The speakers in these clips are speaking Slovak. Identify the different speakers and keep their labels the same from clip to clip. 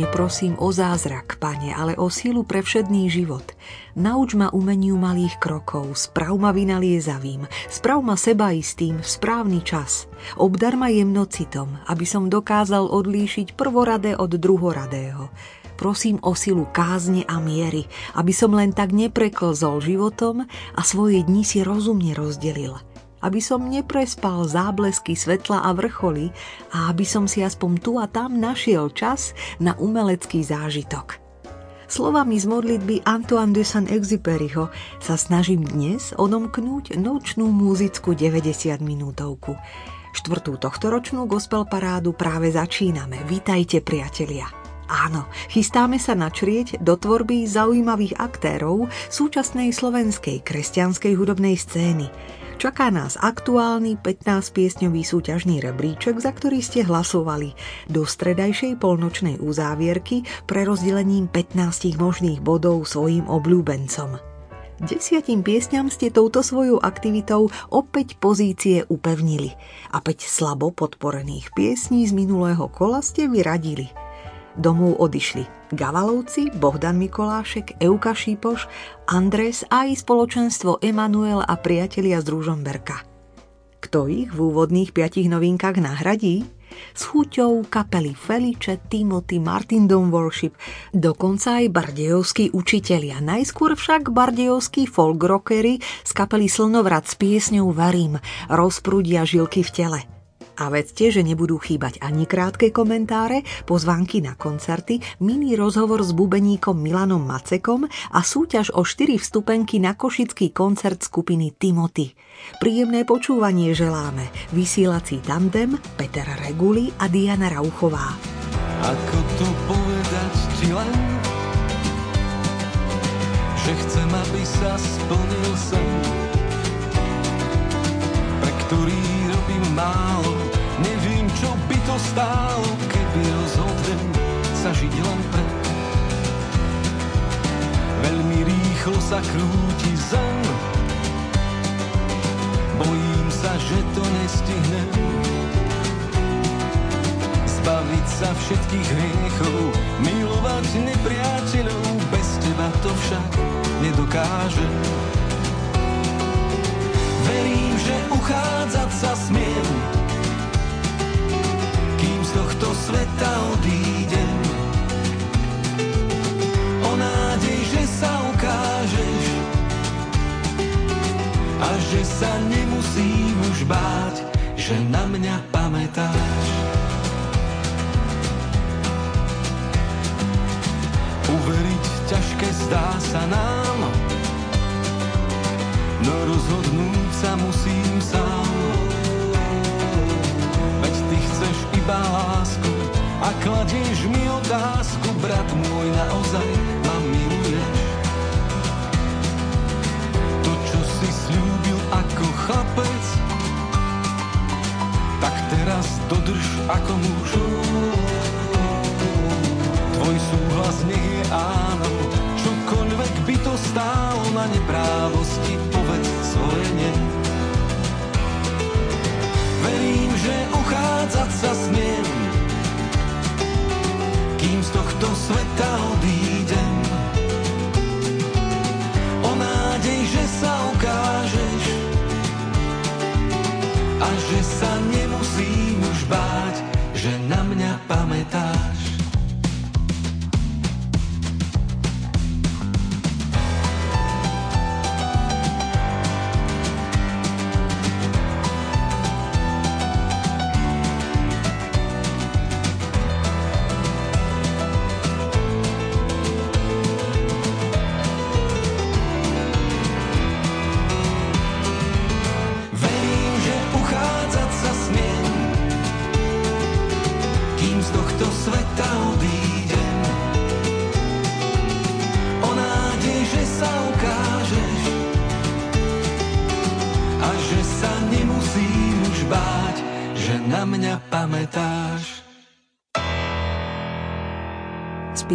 Speaker 1: Neprosím o zázrak, pane, ale o silu pre všedný život. Nauč ma umeniu malých krokov, sprav ma vynaliezavým, sprav ma sebaistým v správny čas. Obdar ma jemnocitom, aby som dokázal odlíšiť prvoradé od druhoradého. Prosím o silu kázne a miery, aby som len tak nepreklzol životom a svoje dni si rozumne rozdelil – aby som neprespal záblesky svetla a vrcholy a aby som si aspoň tu a tam našiel čas na umelecký zážitok. Slovami z modlitby Antoine de Saint-Exupéryho sa snažím dnes odomknúť nočnú múzickú 90 minútovku. Štvrtú tohtoročnú gospel parádu práve začíname. Vítajte priatelia. Áno, chystáme sa načrieť do tvorby zaujímavých aktérov súčasnej slovenskej kresťanskej hudobnej scény – Čaká nás aktuálny 15-piesňový súťažný rebríček, za ktorý ste hlasovali. Do stredajšej polnočnej uzávierky pre rozdelením 15 možných bodov svojim obľúbencom. Desiatim piesňam ste touto svojou aktivitou opäť pozície upevnili. A 5 slabo podporených piesní z minulého kola ste vyradili – domov odišli Gavalovci, Bohdan Mikolášek, Euka Šípoš, Andres a aj spoločenstvo Emanuel a priatelia z Rúžomberka. Kto ich v úvodných piatich novinkách nahradí? S chuťou kapely Felice, Timothy, Martin Dome Worship, dokonca aj bardejovskí učitelia. Najskôr však bardejovskí folk rockery z kapely Slnovrat s piesňou Varím rozprúdia žilky v tele – a vedzte, že nebudú chýbať ani krátke komentáre, pozvánky na koncerty, mini rozhovor s bubeníkom Milanom Macekom a súťaž o 4 vstupenky na košický koncert skupiny Timothy. Príjemné počúvanie želáme. Vysielací tandem Peter Reguli a Diana Rauchová.
Speaker 2: Ako to povedať ti len, že chcem, aby sa splnil sen, pre ktorý robím málo stálo, keby rozhodnem sa žiť len pre. Veľmi rýchlo sa krúti zem, bojím sa, že to nestihnem. Zbaviť sa všetkých hriechov, milovať nepriateľov, bez teba to však nedokážem. Verím, že uchádzať sa smiem, sveta odídem. O nádej, že sa ukážeš a že sa nemusím už báť, že na mňa pamätáš. Uveriť ťažké zdá sa nám, no rozhodnúť sa musím sám iba lásku a kladieš mi otázku, brat môj, naozaj ma miluješ. To, čo si slúbil ako chlapec, tak teraz dodrž ako muž. Tvoj súhlas nech je áno, čokoľvek by to stálo na neprávosti, povedz svoje nie. Verím, že uchádzať sa smiem, kým z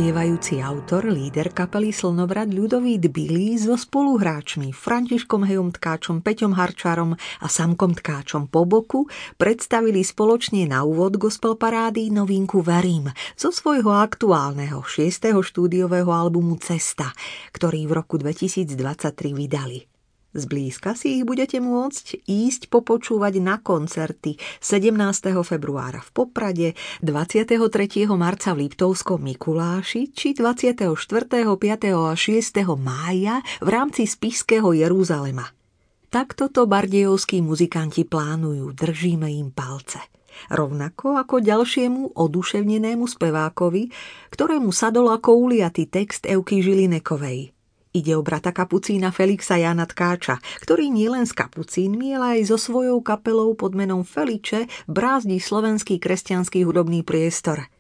Speaker 1: Spievajúci autor, líder kapely Slnovrad Ľudovít Bilý so spoluhráčmi Františkom Hejom Tkáčom, Peťom Harčárom a Samkom Tkáčom po boku predstavili spoločne na úvod gospel parády novinku Verím zo svojho aktuálneho 6. štúdiového albumu Cesta, ktorý v roku 2023 vydali. Zblízka si ich budete môcť ísť popočúvať na koncerty 17. februára v Poprade, 23. marca v Liptovskom Mikuláši či 24., 5. a 6. mája v rámci Spišského Jeruzalema. Takto to bardejovskí muzikanti plánujú, držíme im palce. Rovnako ako ďalšiemu oduševnenému spevákovi, ktorému sadol ako uliatý text Euky Žilinekovej – Ide o brata kapucína Felixa Jana Tkáča, ktorý nielen s kapucínmi, ale aj so svojou kapelou pod menom Feliče brázdi slovenský kresťanský hudobný priestor.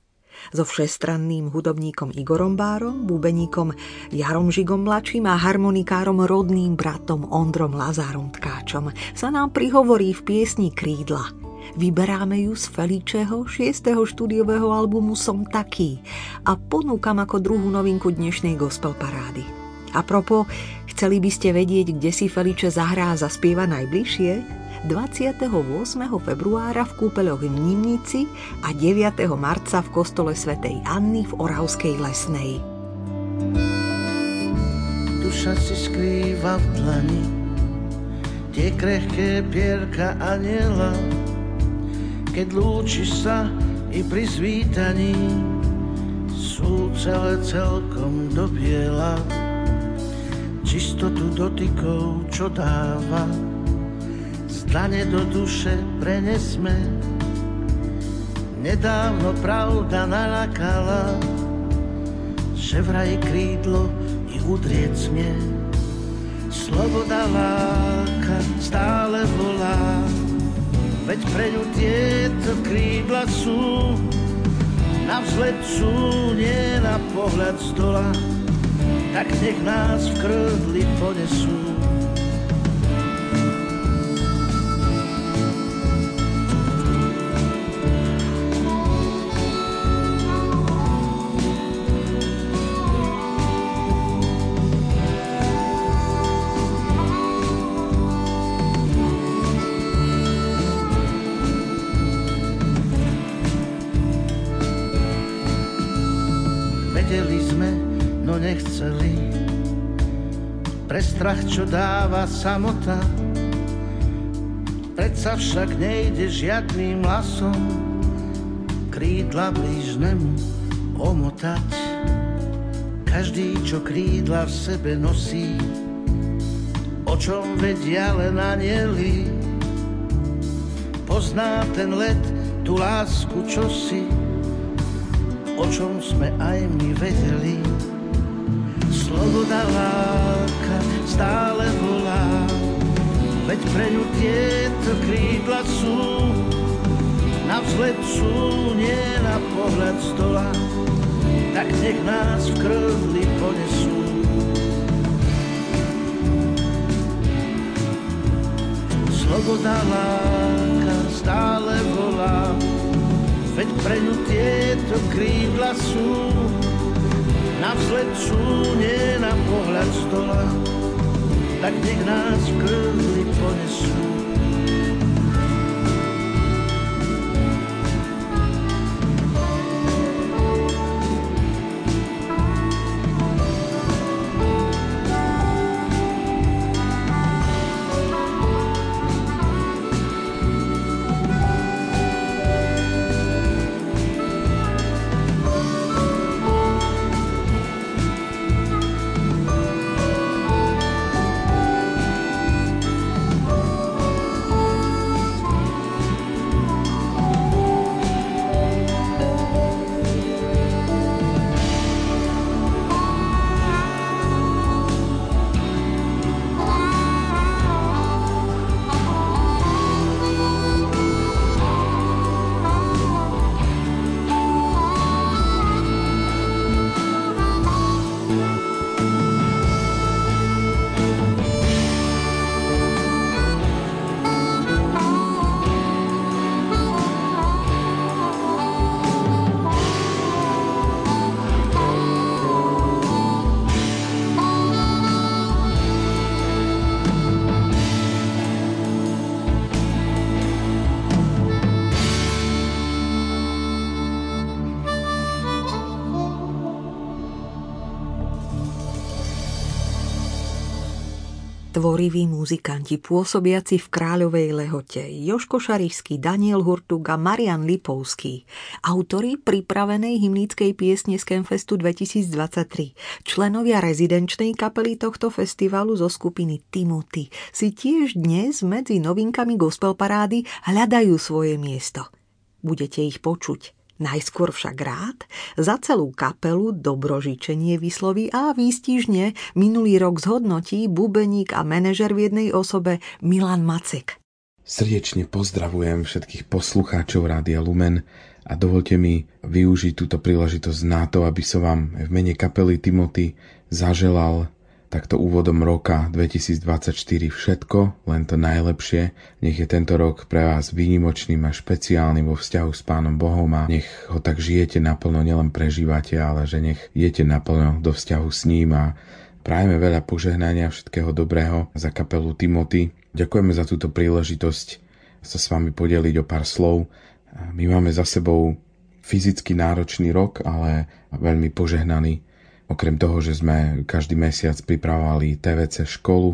Speaker 1: So všestranným hudobníkom Igorom Bárom, bubeníkom Jarom Žigom mladším a harmonikárom rodným bratom Ondrom Lazárom Tkáčom sa nám prihovorí v piesni Krídla – Vyberáme ju z Feličeho 6. štúdiového albumu Som taký a ponúkam ako druhú novinku dnešnej gospel parády. A propo, chceli by ste vedieť, kde si Feliče zahrá a zaspieva najbližšie? 28. februára v kúpeľoch v Nimnici a 9. marca v kostole svätej Anny v Oravskej lesnej.
Speaker 3: Duša si skrýva v dlani tie krehké pierka aniela, keď lúči sa i pri zvítaní sú celé celkom do biela čistotu dotykov, čo dáva, zdane do duše prenesme. Nedávno pravda nalakala, že vraj krídlo i udrieť smie. Sloboda láka stále volá, veď pre ňu tieto krídla sú, na vzlet sú, nie na pohľad z dola tak nech nás v krvli ponesú. Strach, čo dáva samota. Predsa však nejde žiadným hlasom krídla blížnemu omotať. Každý, čo krídla v sebe nosí, o čom vedia len anieli, pozná ten let, tú lásku, čo si, o čom sme aj my vedeli. Sloboda láka stále volá, veď pre ňu tieto krídla sú, na vzlet sú, nie na pohľad z dola, tak nech nás v krvli ponesú. Sloboda láka stále volá, veď pre ňu tieto krídla sú, na vzlet sú, nie na pohľad z dola, tak nech nás v krvli ponesú.
Speaker 1: Tvoriví muzikanti pôsobiaci v Kráľovej lehote, Joško Šarišský, Daniel Hurtug a Marian Lipovský, autori pripravenej hymníckej piesne z Campfestu 2023, členovia rezidenčnej kapely tohto festivalu zo skupiny Timothy si tiež dnes medzi novinkami gospel parády hľadajú svoje miesto. Budete ich počuť. Najskôr však rád za celú kapelu dobrožičenie vysloví a výstižne minulý rok zhodnotí bubeník a manažer v jednej osobe Milan Macek.
Speaker 4: Srdečne pozdravujem všetkých poslucháčov Rádia Lumen a dovolte mi využiť túto príležitosť na to, aby som vám v mene kapely Timothy zaželal takto úvodom roka 2024 všetko, len to najlepšie. Nech je tento rok pre vás výnimočným a špeciálnym vo vzťahu s Pánom Bohom a nech ho tak žijete naplno, nielen prežívate, ale že nech jete naplno do vzťahu s ním a prajeme veľa požehnania všetkého dobrého za kapelu Timothy. Ďakujeme za túto príležitosť sa s vami podeliť o pár slov. My máme za sebou fyzicky náročný rok, ale veľmi požehnaný. Okrem toho, že sme každý mesiac pripravovali TVC školu,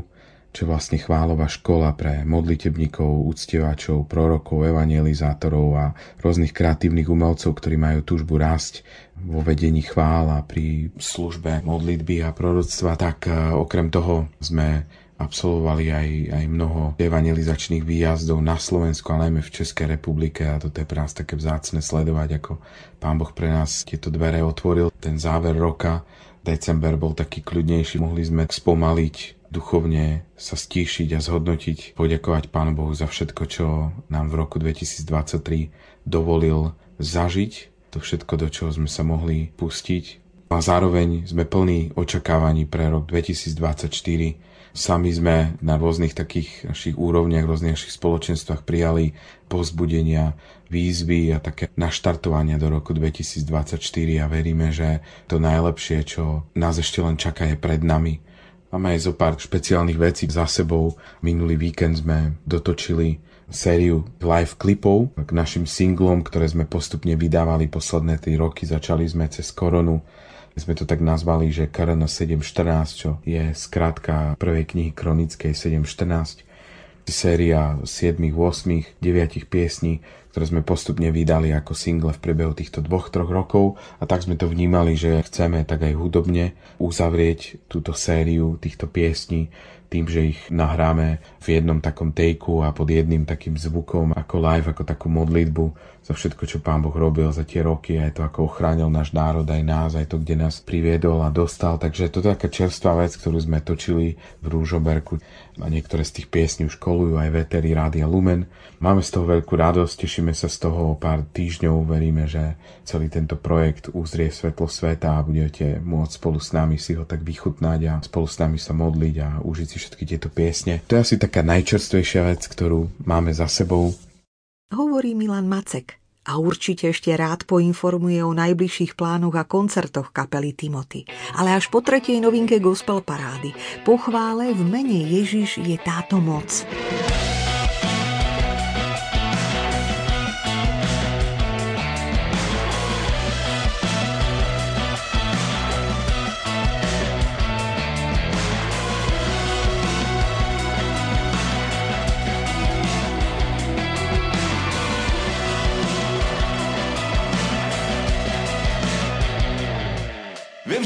Speaker 4: čo vlastne chválová škola pre modlitebníkov, úctievačov, prorokov, evangelizátorov a rôznych kreatívnych umelcov, ktorí majú túžbu rásť vo vedení chvál a pri službe modlitby a proroctva, tak e, okrem toho sme absolvovali aj, aj mnoho evangelizačných výjazdov na Slovensku a najmä v Českej republike a toto je pre nás také vzácne sledovať, ako Pán Boh pre nás tieto dvere otvoril. Ten záver roka december bol taký kľudnejší, mohli sme spomaliť, duchovne sa stíšiť a zhodnotiť, poďakovať Pánu Bohu za všetko, čo nám v roku 2023 dovolil zažiť, to všetko, do čoho sme sa mohli pustiť. A zároveň sme plní očakávaní pre rok 2024. Sami sme na rôznych takých našich úrovniach, rôznych našich spoločenstvách prijali pozbudenia, výzvy a také naštartovania do roku 2024 a veríme, že to najlepšie, čo nás ešte len čaká, je pred nami. Máme aj zo pár špeciálnych vecí za sebou. Minulý víkend sme dotočili sériu live klipov k našim singlom, ktoré sme postupne vydávali posledné 3 roky. Začali sme cez koronu. My sme to tak nazvali, že Karena 714, čo je skrátka prvej knihy kronickej 714 séria 7, 8, 9 piesní, ktoré sme postupne vydali ako single v priebehu týchto dvoch, troch rokov. A tak sme to vnímali, že chceme tak aj hudobne uzavrieť túto sériu týchto piesní tým, že ich nahráme v jednom takom tejku a pod jedným takým zvukom ako live, ako takú modlitbu za všetko, čo Pán Boh robil za tie roky, aj to, ako ochránil náš národ, aj nás, aj to, kde nás priviedol a dostal. Takže to je taká čerstvá vec, ktorú sme točili v Rúžoberku a niektoré z tých piesní už kolujú aj Veteri Rádia Lumen. Máme z toho veľkú radosť, tešíme sa z toho o pár týždňov, veríme, že celý tento projekt uzrie svetlo sveta a budete môcť spolu s nami si ho tak vychutnať a spolu s nami sa modliť a užiť si všetky tieto piesne. To je asi taká najčerstvejšia vec, ktorú máme za sebou
Speaker 1: hovorí Milan Macek a určite ešte rád poinformuje o najbližších plánoch a koncertoch kapely Timothy. Ale až po tretej novinke gospel parády. Po chvále v mene Ježiš je táto moc.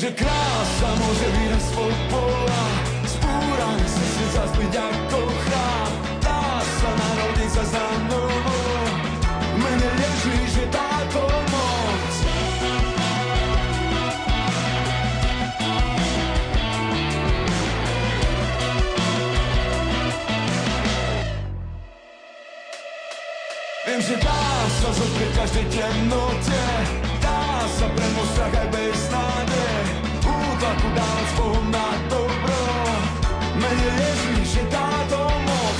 Speaker 2: Že krása môže vyrať spod pola. Spúraný si zazbyť ako chrám Dá sa narodiť sa za novo Mene Ježíš je táto moc. Viem, že dá sa zotrieť každej temnote. Dá sa premôcť strach aj bez nádej Útlaku dávať Bohom na dobro Mene Ježíš je táto moc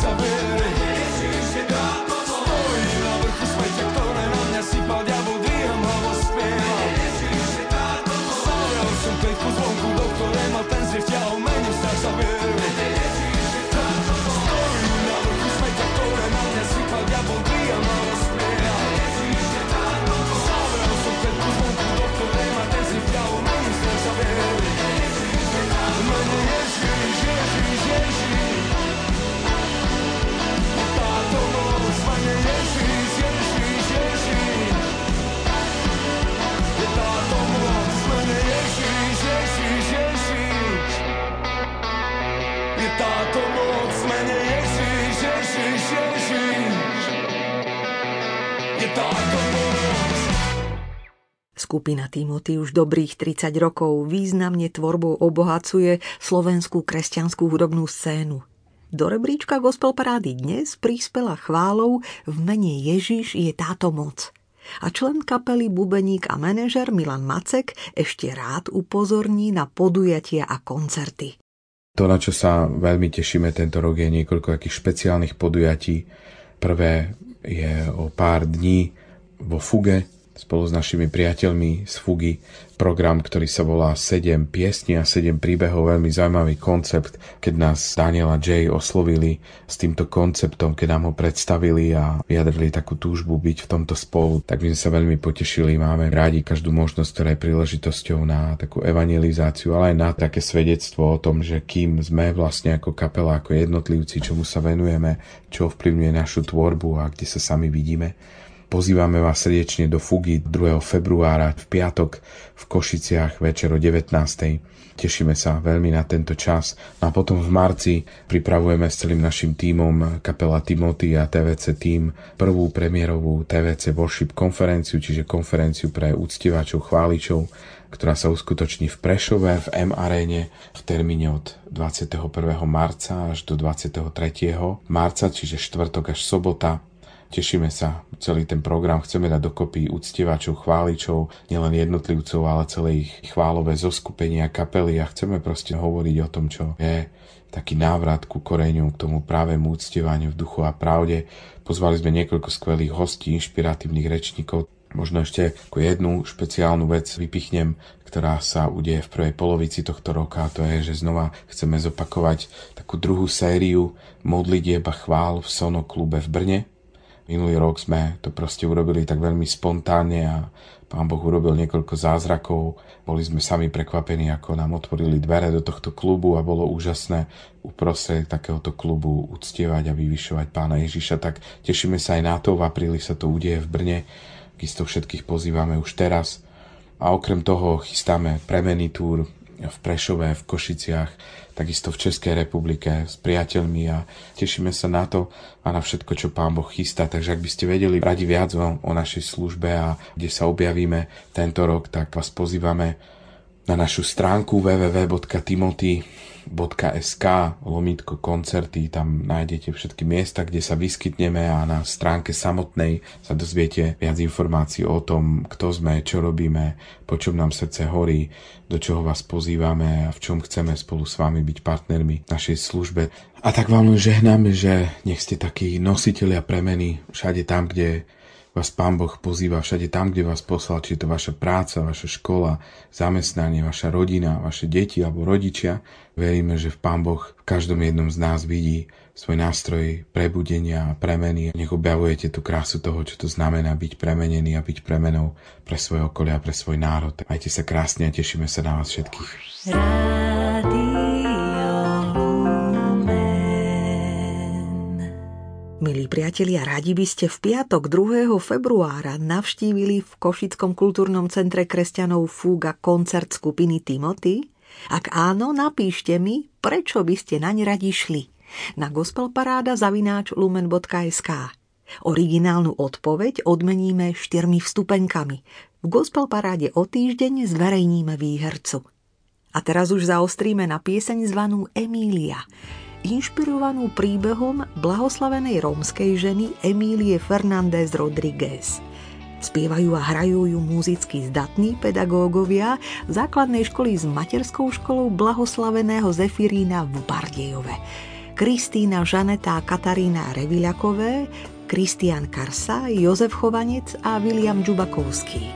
Speaker 2: saber
Speaker 1: Skupina Timothy už dobrých 30 rokov významne tvorbou obohacuje slovenskú kresťanskú hudobnú scénu. Do rebríčka Gospel Parády dnes prispela chválou v mene Ježiš je táto moc. A člen kapely bubeník a manažer Milan Macek ešte rád upozorní na podujatia a koncerty.
Speaker 4: To, na čo sa veľmi tešíme tento rok, je niekoľko takých špeciálnych podujatí. Prvé je o pár dní vo Fuge spolu s našimi priateľmi z Fugy program, ktorý sa volá 7 piesní a 7 príbehov, veľmi zaujímavý koncept, keď nás Daniel a Jay oslovili s týmto konceptom, keď nám ho predstavili a vyjadrili takú túžbu byť v tomto spolu, tak my sme sa veľmi potešili, máme rádi každú možnosť, ktorá je príležitosťou na takú evangelizáciu, ale aj na také svedectvo o tom, že kým sme vlastne ako kapela, ako jednotlivci, čomu sa venujeme, čo ovplyvňuje našu tvorbu a kde sa sami vidíme. Pozývame vás srdečne do Fugy 2. februára v piatok v Košiciach večer o 19. Tešíme sa veľmi na tento čas. No a potom v marci pripravujeme s celým našim tímom kapela Timothy a TVC tým prvú premiérovú TVC Worship konferenciu, čiže konferenciu pre úctivačov, chváličov, ktorá sa uskutoční v Prešove v M aréne v termíne od 21. marca až do 23. marca, čiže štvrtok až sobota. Tešíme sa, celý ten program chceme dať dokopy uctievačov, chváličov, nielen jednotlivcov, ale celé ich chválové zoskupenia, kapely a chceme proste hovoriť o tom, čo je taký návrat ku koreňu, k tomu právému uctievaniu v duchu a pravde. Pozvali sme niekoľko skvelých hostí, inšpiratívnych rečníkov. Možno ešte ako jednu špeciálnu vec vypichnem, ktorá sa udeje v prvej polovici tohto roka. A to je, že znova chceme zopakovať takú druhú sériu modlitieb a chvál v Sono klube v Brne. Minulý rok sme to proste urobili tak veľmi spontánne a pán Boh urobil niekoľko zázrakov. Boli sme sami prekvapení, ako nám otvorili dvere do tohto klubu a bolo úžasné uprostred takéhoto klubu uctievať a vyvyšovať pána Ježiša. Tak tešíme sa aj na to, v apríli sa to udeje v Brne. Takisto všetkých pozývame už teraz. A okrem toho chystáme premenný túr v Prešove, v Košiciach, takisto v Českej republike s priateľmi a tešíme sa na to a na všetko, čo Pán Boh chystá. Takže ak by ste vedeli radi viac o, o našej službe a kde sa objavíme tento rok, tak vás pozývame na našu stránku www.timothy.sk lomitko koncerty, tam nájdete všetky miesta, kde sa vyskytneme a na stránke samotnej sa dozviete viac informácií o tom, kto sme, čo robíme, po čom nám srdce horí, do čoho vás pozývame a v čom chceme spolu s vami byť partnermi našej službe. A tak vám len žehnáme, že nech ste takí nositeľia premeny všade tam, kde vás Pán Boh pozýva všade tam, kde vás poslal, či je to vaša práca, vaša škola, zamestnanie, vaša rodina, vaše deti alebo rodičia. Veríme, že v Pán Boh v každom jednom z nás vidí svoj nástroj prebudenia a premeny. Nech objavujete tú krásu toho, čo to znamená byť premenený a byť premenou pre svoje okolie a pre svoj národ. Majte sa krásne a tešíme sa na vás všetkých. Rádio.
Speaker 5: Milí priatelia, radi by ste v piatok 2. februára navštívili v Košickom kultúrnom centre kresťanov Fúga koncert skupiny Timothy? Ak áno, napíšte mi, prečo by ste naň radi šli. Na gospelparáda zavináč lumen.sk Originálnu odpoveď odmeníme štyrmi vstupenkami. V gospelparáde o týždeň zverejníme výhercu. A teraz už zaostríme na pieseň zvanú Emília inšpirovanú príbehom blahoslavenej rómskej ženy Emílie Fernández Rodriguez. Spievajú a hrajú ju muzicky zdatní pedagógovia základnej školy s materskou školou blahoslaveného Zefirína v Bardejove. Kristýna Žaneta a Katarína Reviľakové, Kristian Karsa, Jozef Chovanec a William Džubakovský.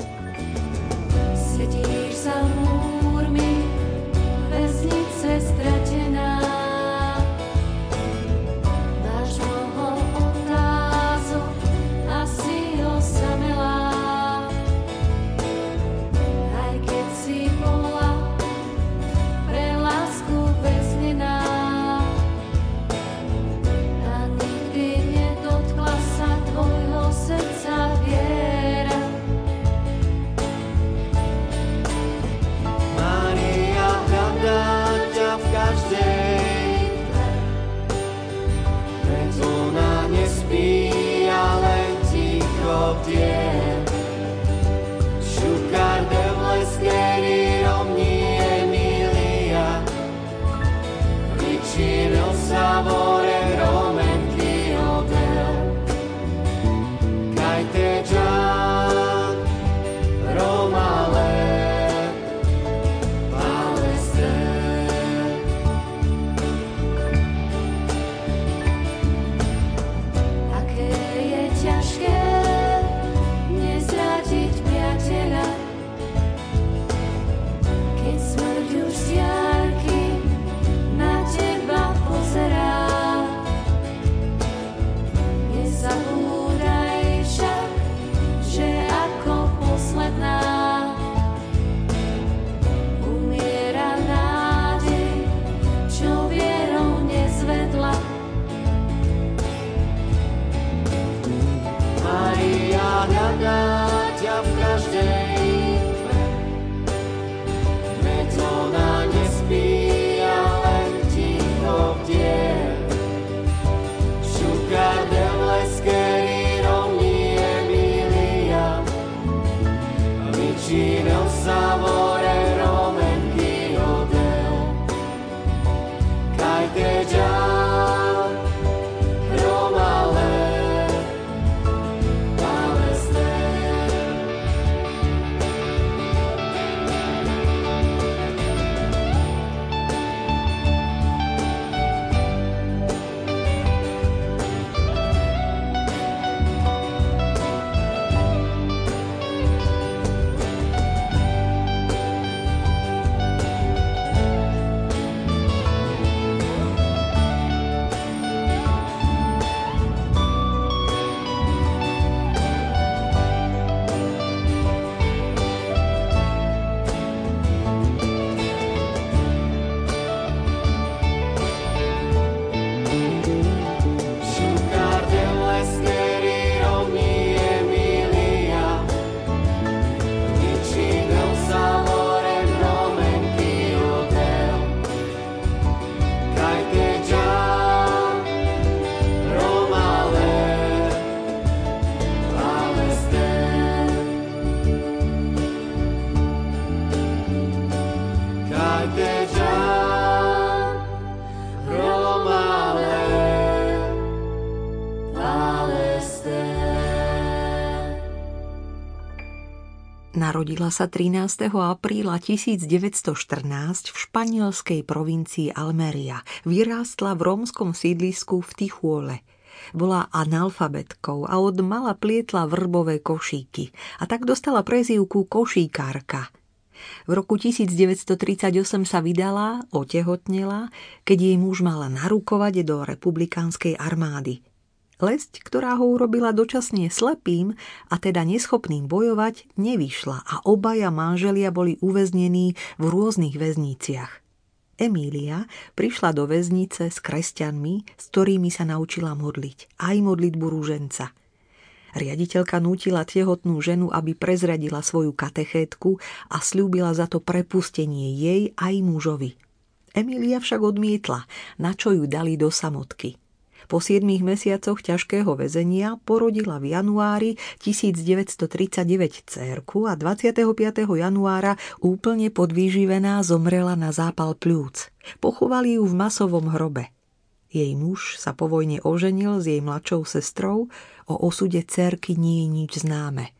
Speaker 5: Narodila sa 13. apríla 1914 v španielskej provincii Almeria. Vyrástla v rómskom sídlisku v Tichuole.
Speaker 1: Bola analfabetkou a od mala plietla vrbové košíky a tak dostala prezývku košíkárka – v roku 1938 sa vydala, otehotnela, keď jej muž mala narukovať do republikánskej armády. Lesť, ktorá ho urobila dočasne slepým a teda neschopným bojovať, nevyšla a obaja manželia boli uväznení v rôznych väzniciach. Emília prišla do väznice s kresťanmi, s ktorými sa naučila modliť, aj modlitbu rúženca – Riaditeľka nútila tehotnú ženu, aby prezradila svoju katechétku a slúbila za to prepustenie jej aj mužovi. Emília však odmietla, na čo ju dali do samotky. Po 7 mesiacoch ťažkého väzenia porodila v januári 1939 cérku a 25. januára úplne podvýživená zomrela na zápal pľúc. Pochovali ju v masovom hrobe. Jej muž sa po vojne oženil s jej mladšou sestrou, o osude cerky nie je nič známe.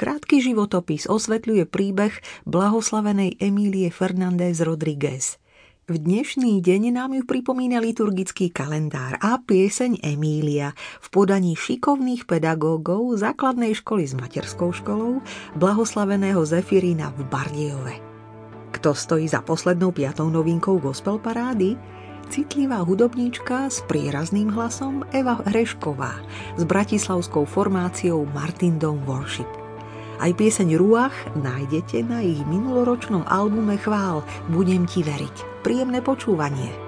Speaker 1: Krátky životopis osvetľuje príbeh blahoslavenej Emílie Fernández Rodriguez. V dnešný deň nám ju pripomína liturgický kalendár a pieseň Emília v podaní šikovných pedagógov základnej školy s materskou školou blahoslaveného Zefirína v Bardiove. Kto stojí za poslednou piatou novinkou gospel parády? Citlivá hudobníčka s prírazným hlasom Eva Hrešková s bratislavskou formáciou Martin Dome Worship. Aj pieseň Ruach nájdete na ich minuloročnom albume Chvál Budem ti veriť. Príjemné počúvanie.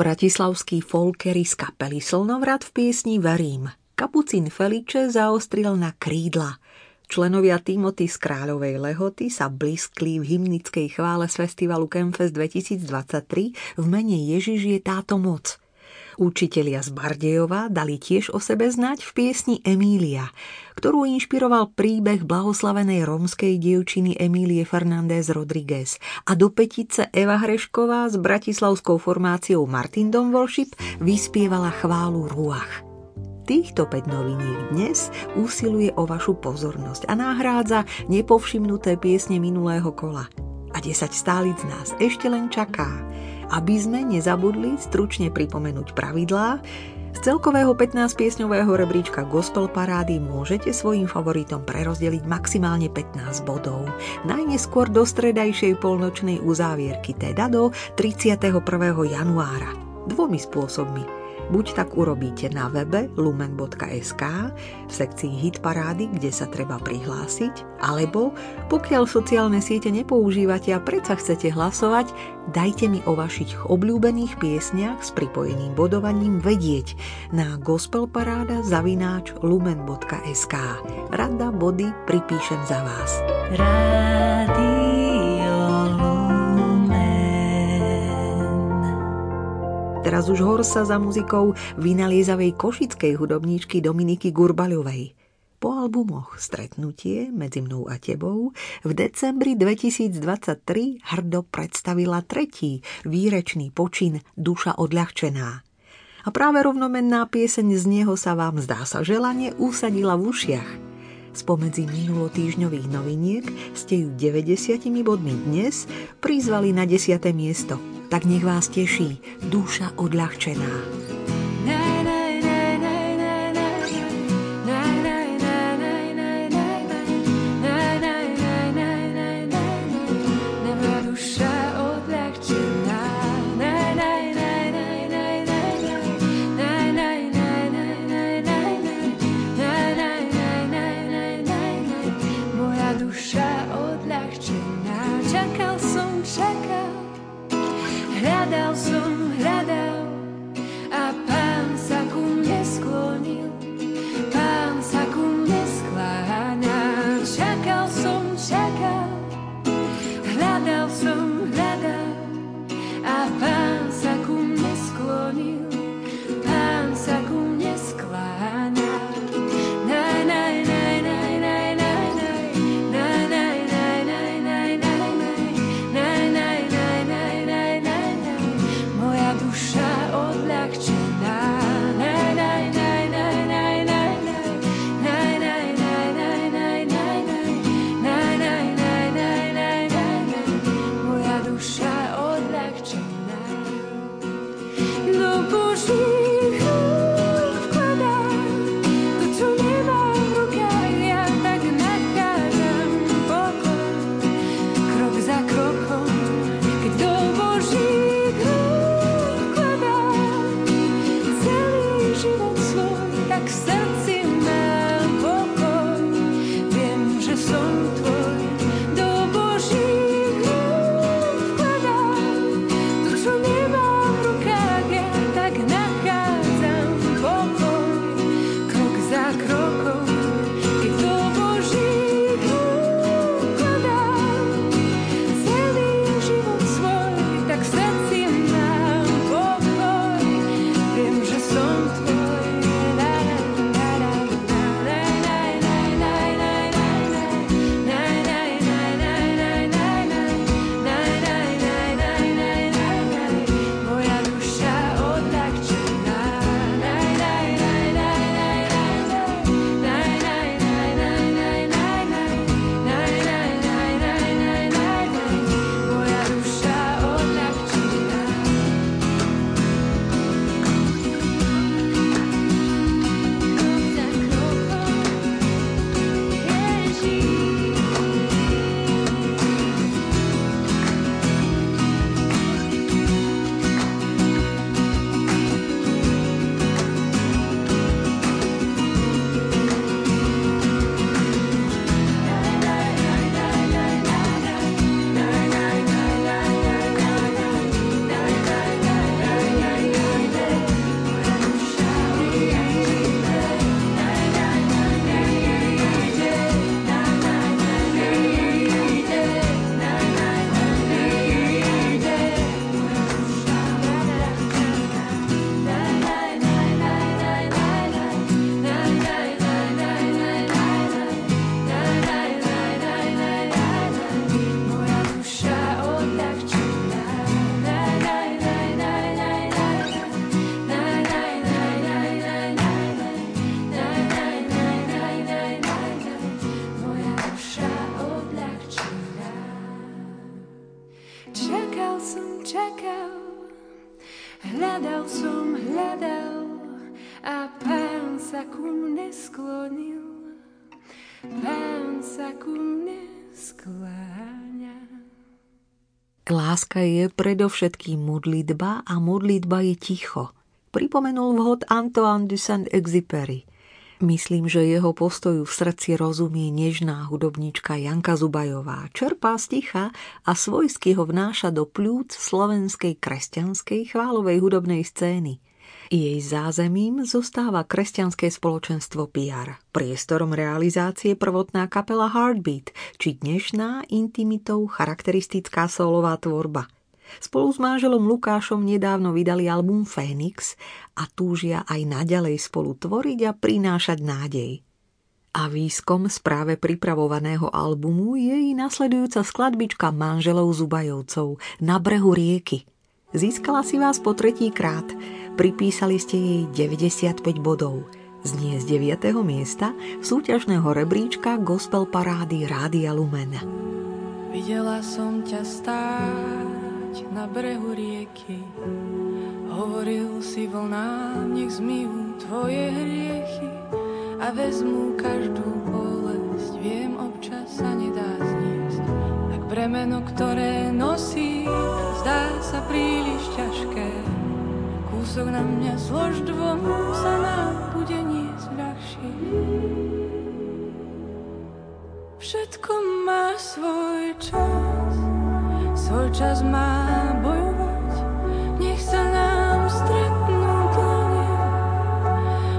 Speaker 1: Bratislavský folkery z kapely Slnovrat v piesni Verím. Kapucín Feliče zaostril na krídla. Členovia Timothy z Kráľovej Lehoty sa bliskli v hymnickej chvále z festivalu Campfest 2023 v mene Ježiš je táto moc. Učitelia z Bardejova dali tiež o sebe znať v piesni Emília, ktorú inšpiroval príbeh blahoslavenej rómskej dievčiny Emílie Fernández Rodriguez a do petice Eva Hrešková s bratislavskou formáciou Martin Domvolšip vyspievala chválu Ruach týchto 5 noviniek dnes usiluje o vašu pozornosť a nahrádza nepovšimnuté piesne minulého kola. A 10 stálic nás ešte len čaká. Aby sme nezabudli stručne pripomenúť pravidlá, z celkového 15-piesňového rebríčka Gospel Parády môžete svojim favoritom prerozdeliť maximálne 15 bodov. Najneskôr do stredajšej polnočnej uzávierky, teda do 31. januára. Dvomi spôsobmi – Buď tak urobíte na webe lumen.sk v sekcii Hit parády, kde sa treba prihlásiť, alebo pokiaľ sociálne siete nepoužívate a predsa chcete hlasovať, dajte mi o vašich obľúbených piesniach s pripojeným bodovaním vedieť na gospelparáda zavináč lumen.sk. Rada body pripíšem za vás. Rádio Teraz už horsa za muzikou vynaliezavej košickej hudobníčky Dominiky Gurbaľovej. Po albumoch Stretnutie medzi mnou a tebou v decembri 2023 hrdo predstavila tretí výrečný počin Duša odľahčená. A práve rovnomenná pieseň z neho sa vám zdá sa želanie usadila v ušiach – Spomedzi minulotýžňových noviniek ste ju 90 bodmi dnes prizvali na 10. miesto tak nech vás teší duša odľahčená.
Speaker 6: Hľadal som, hľadal a pán sa ku mne sklonil. Pán sa ku mne som, čakal, a pán
Speaker 1: Láska je predovšetkým modlitba a modlitba je ticho. Pripomenul vhod Antoine de Saint-Exupéry. Myslím, že jeho postoju v srdci rozumie nežná hudobnička Janka Zubajová. Čerpá z ticha a svojsky ho vnáša do pľúc slovenskej kresťanskej chválovej hudobnej scény. Jej zázemím zostáva kresťanské spoločenstvo PR, priestorom realizácie prvotná kapela Heartbeat, či dnešná intimitou charakteristická solová tvorba – Spolu s manželom Lukášom nedávno vydali album Phoenix a túžia aj naďalej spolu tvoriť a prinášať nádej. A výskom z práve pripravovaného albumu je i nasledujúca skladbička manželov Zubajovcov na brehu rieky. Získala si vás po tretí krát, pripísali ste jej 95 bodov. Znie z 9. miesta súťažného rebríčka gospel parády Rádia Lumen.
Speaker 6: Videla som ťa stáť na brehu rieky. Hovoril si vlnám, nech zmývajú tvoje hriechy a vezmu každú bolesť. Viem, občas sa nedá zniesť, ak bremeno, ktoré nosí, zdá sa príliš ťažké. Kúsok na mňa zlož dvom, sa nám bude niesť ľahšie. Všetko má svoj čas svoj čas má bojovať, nech sa nám stretnú dlane.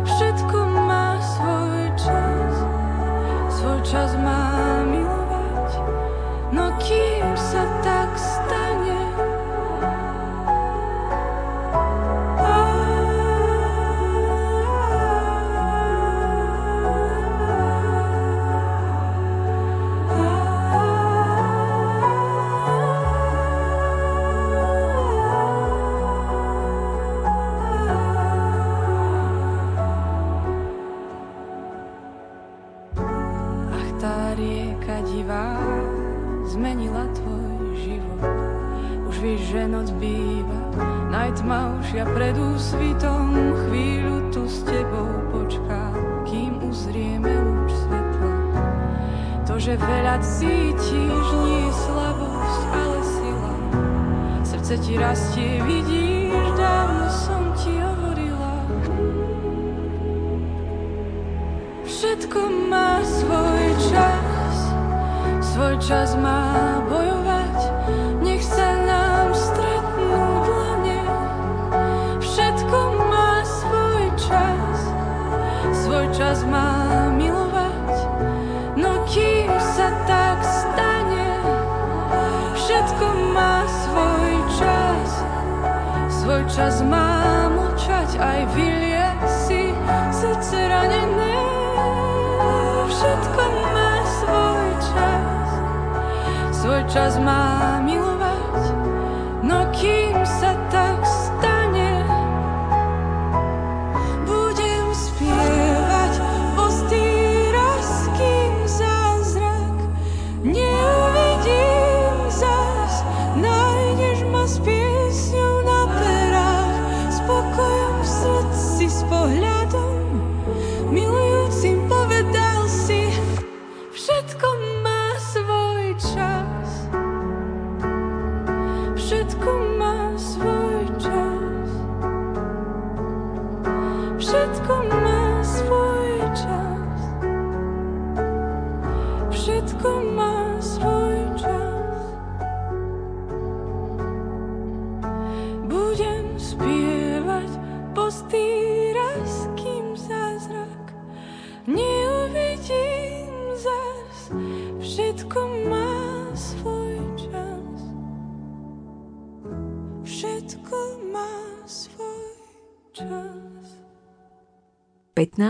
Speaker 6: Všetko má svoj čas, svoj čas má milovať, no kým najtmavšia pred úsvitom, chvíľu tu s tebou počká, kým uzrieme lúč svetla. To, že veľa cítiš, nie je slabosť, ale sila. Srdce ti rastie, vidíš, dávno som ti hovorila. Všetko má svoj čas, svoj čas má bojovať, Svoj čas má mlčať, aj vyliať si srdce ranené. Všetko má svoj čas, svoj čas má milovať, no kým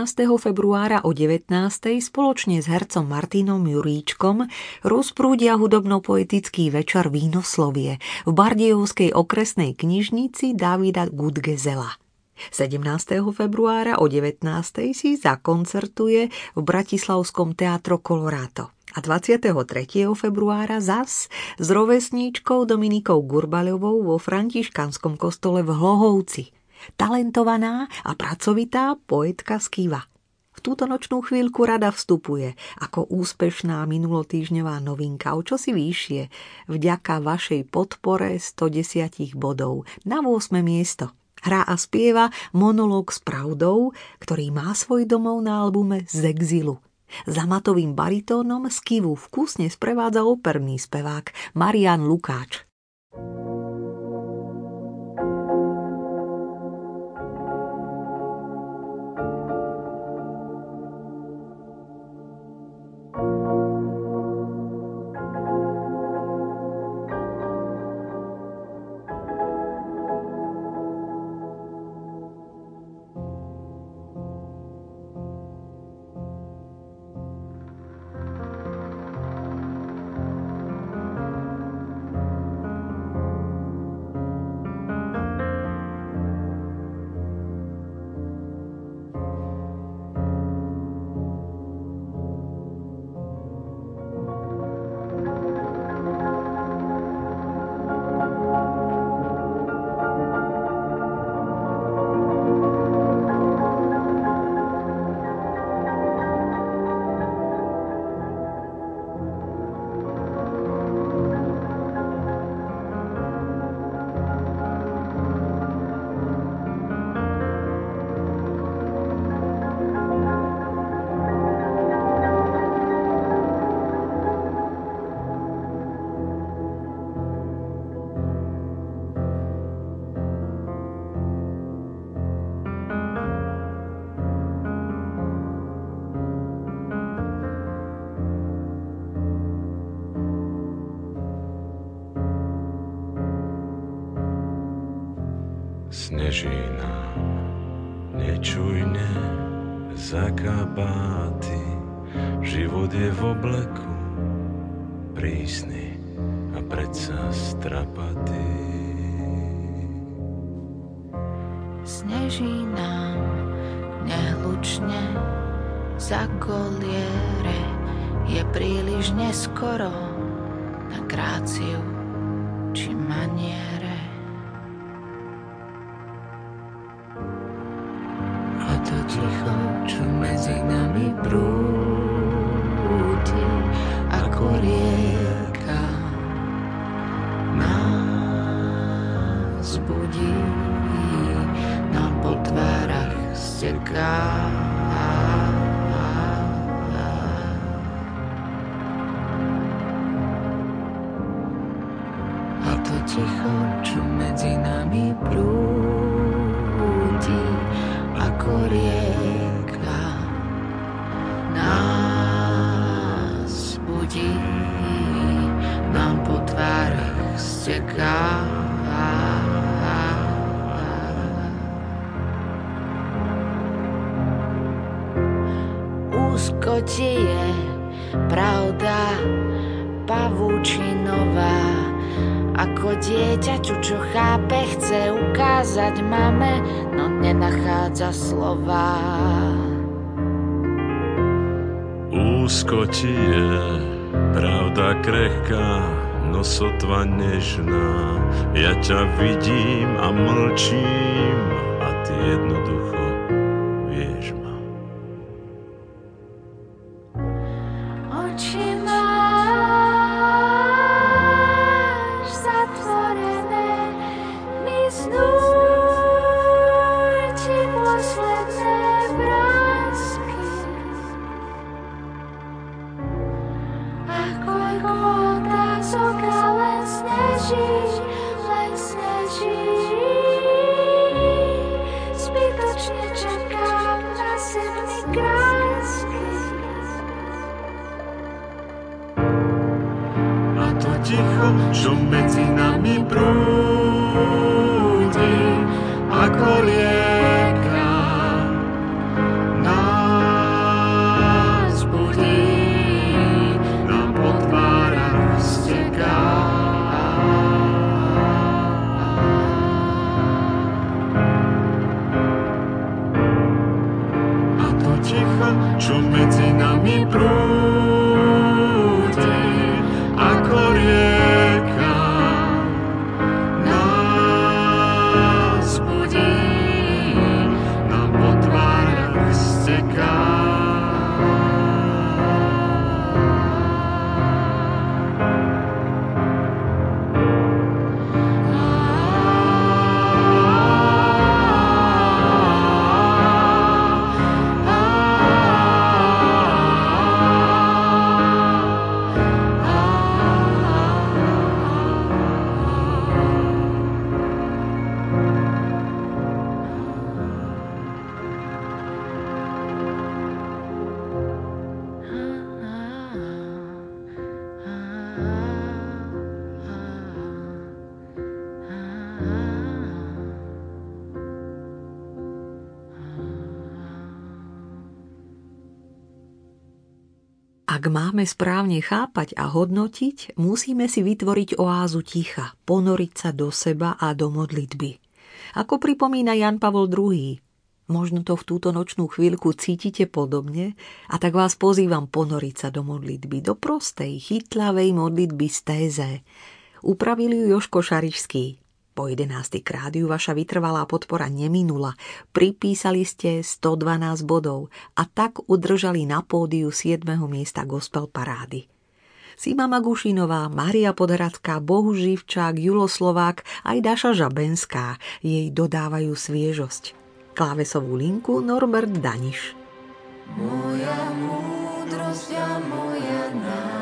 Speaker 1: 15. februára o 19. spoločne s hercom Martinom Juríčkom rozprúdia hudobno-poetický večer Vínoslovie v Bardievskej okresnej knižnici Davida Gudgezela. 17. februára o 19. si zakoncertuje v Bratislavskom teatro Colorado A 23. februára zas s rovesníčkou Dominikou Gurbaľovou vo františkanskom kostole v Hlohovci. Talentovaná a pracovitá poetka z Kiva. V túto nočnú chvíľku rada vstupuje ako úspešná minulotýžňová novinka o čosi vyššie vďaka vašej podpore 110 bodov na 8. miesto. Hrá a spieva monológ s pravdou, ktorý má svoj domov na albume Z exilu. Za matovým baritónom z Kivu vkusne sprevádza operný spevák Marian Lukáč.
Speaker 7: sneží nám nečujne za kabáty. Život je v obleku prísny a predsa strapatý.
Speaker 8: Sneží nám nehlučne za koliere je príliš neskoro na gráciu
Speaker 7: sotva nežná. Ja ťa vidím a mlčím a ty jednoducho čo medzi nami
Speaker 1: Ak máme správne chápať a hodnotiť, musíme si vytvoriť oázu ticha, ponoriť sa do seba a do modlitby. Ako pripomína Jan Pavol II, Možno to v túto nočnú chvíľku cítite podobne a tak vás pozývam ponoriť sa do modlitby, do prostej, chytlavej modlitby z téze. Upravil ju Joško Šarišský. Po 11. krát vaša vytrvalá podpora neminula. Pripísali ste 112 bodov a tak udržali na pódiu 7. miesta gospel parády. Sima Magušinová, Maria Podhradská, Bohu Živčák, aj Daša Žabenská jej dodávajú sviežosť. Klávesovú linku Norbert Daniš.
Speaker 9: Moja múdrosť a moja nádej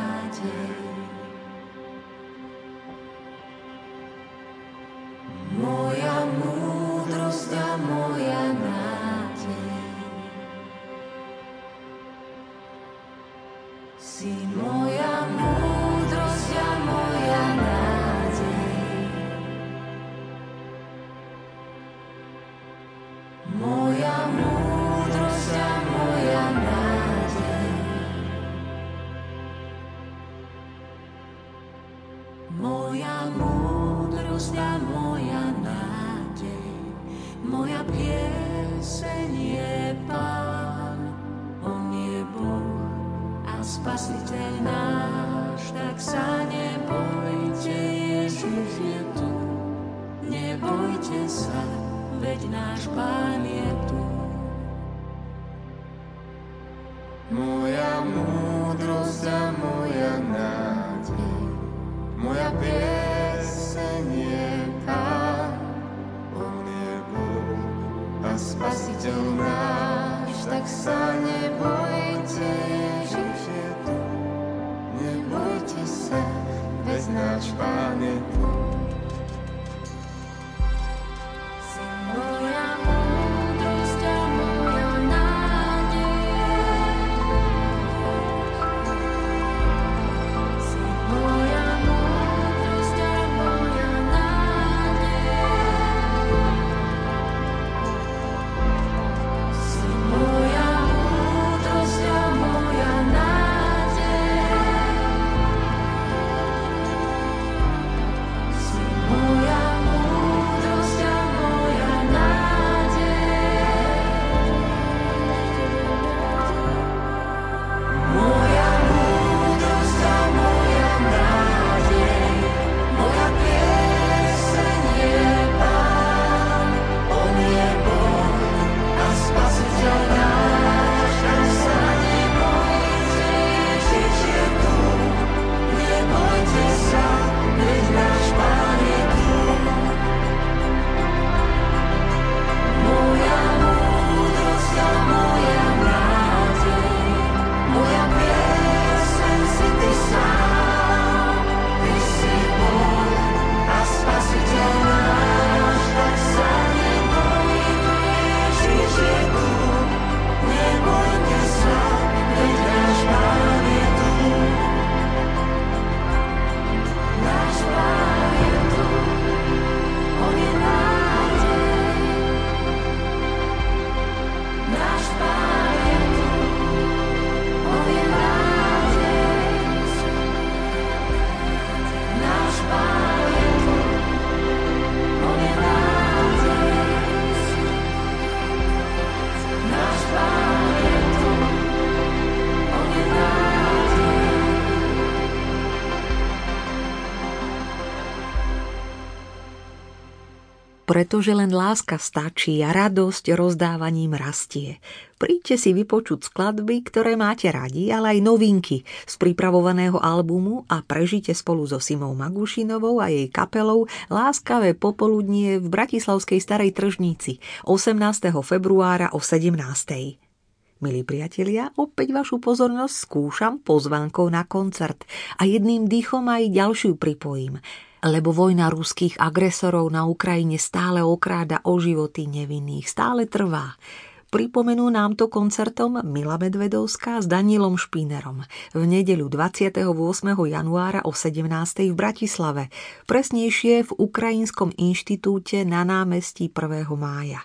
Speaker 1: Pretože len láska stačí a radosť rozdávaním rastie. Príďte si vypočuť skladby, ktoré máte radi, ale aj novinky z pripravovaného albumu a prežite spolu so Simou Magušinovou a jej kapelou láskavé popoludnie v Bratislavskej starej tržnici 18. februára o 17. Milí priatelia, opäť vašu pozornosť skúšam pozvánkou na koncert a jedným dýchom aj ďalšiu pripojím, lebo vojna ruských agresorov na Ukrajine stále okráda o životy nevinných, stále trvá. Pripomenú nám to koncertom Mila Medvedovská s Danielom Špínerom v nedeľu 28. januára o 17. v Bratislave, presnejšie v Ukrajinskom inštitúte na námestí 1. mája.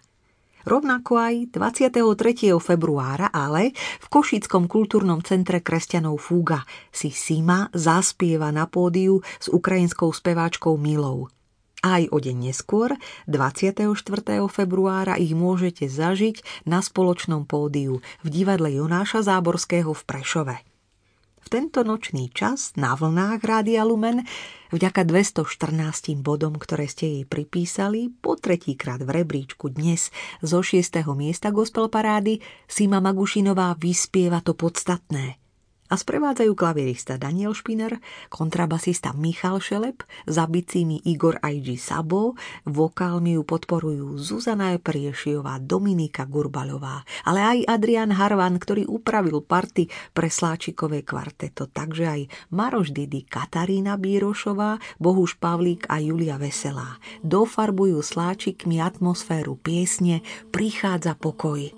Speaker 1: Rovnako aj 23. februára, ale v Košickom kultúrnom centre kresťanov Fúga si Sima zaspieva na pódiu s ukrajinskou speváčkou Milou. Aj o deň neskôr, 24. februára, ich môžete zažiť na spoločnom pódiu v divadle Jonáša Záborského v Prešove. V tento nočný čas na vlnách Rádia Lumen vďaka 214 bodom, ktoré ste jej pripísali, po tretíkrát v rebríčku dnes zo 6. miesta gospel parády Sima Magušinová vyspieva to podstatné – a sprevádzajú klavierista Daniel Špiner, kontrabasista Michal Šelep, za bicími Igor IG Sabo, vokálmi ju podporujú Zuzana Priešiová, Dominika Gurbalová, ale aj Adrian Harvan, ktorý upravil party pre Sláčikové kvarteto, takže aj Maroš Didi, Katarína Bírošová, Bohuš Pavlík a Julia Veselá. Dofarbujú Sláčikmi atmosféru piesne Prichádza pokoj.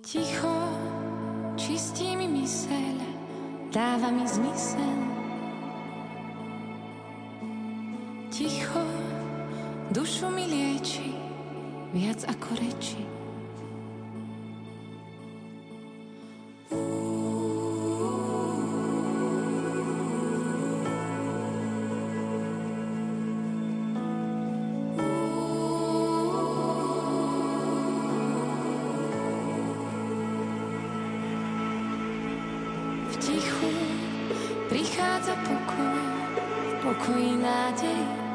Speaker 10: Ticho, myseľ, dáva mi zmysel. Ticho, dušu mi lieči, viac ako reči. V prichádza pokoj, v pokoji nádej.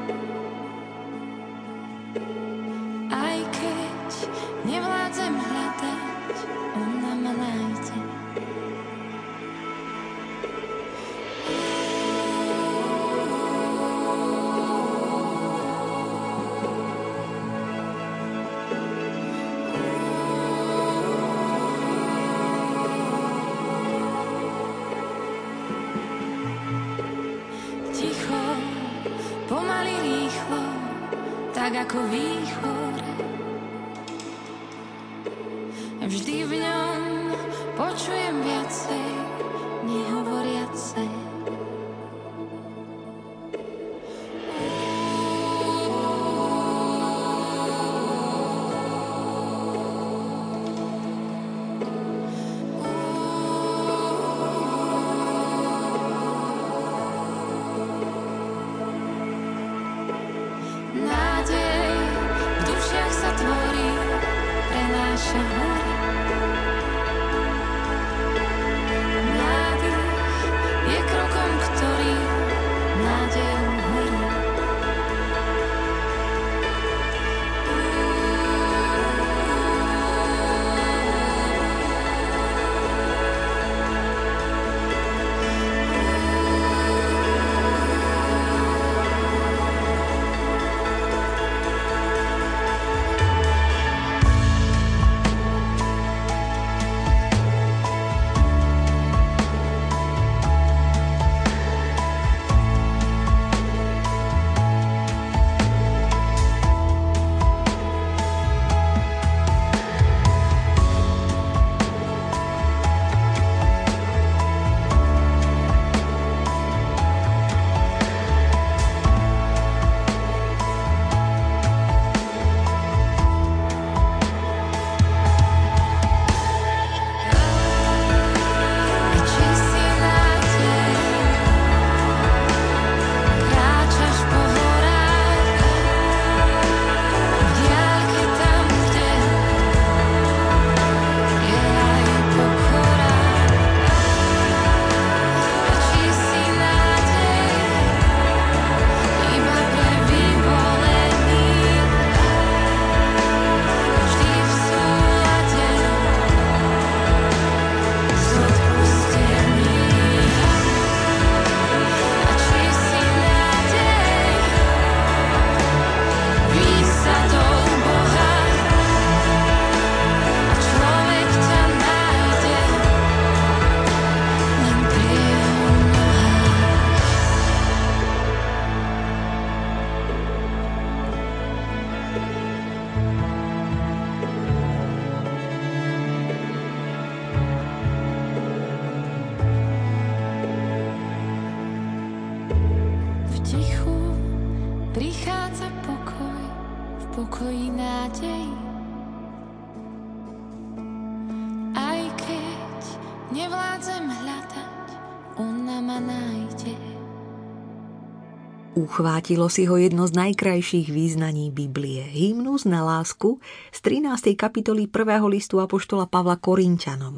Speaker 1: Uchvátilo si ho jedno z najkrajších význaní Biblie, hymnus na lásku z 13. kapitoly 1. listu Apoštola Pavla Korinťanom.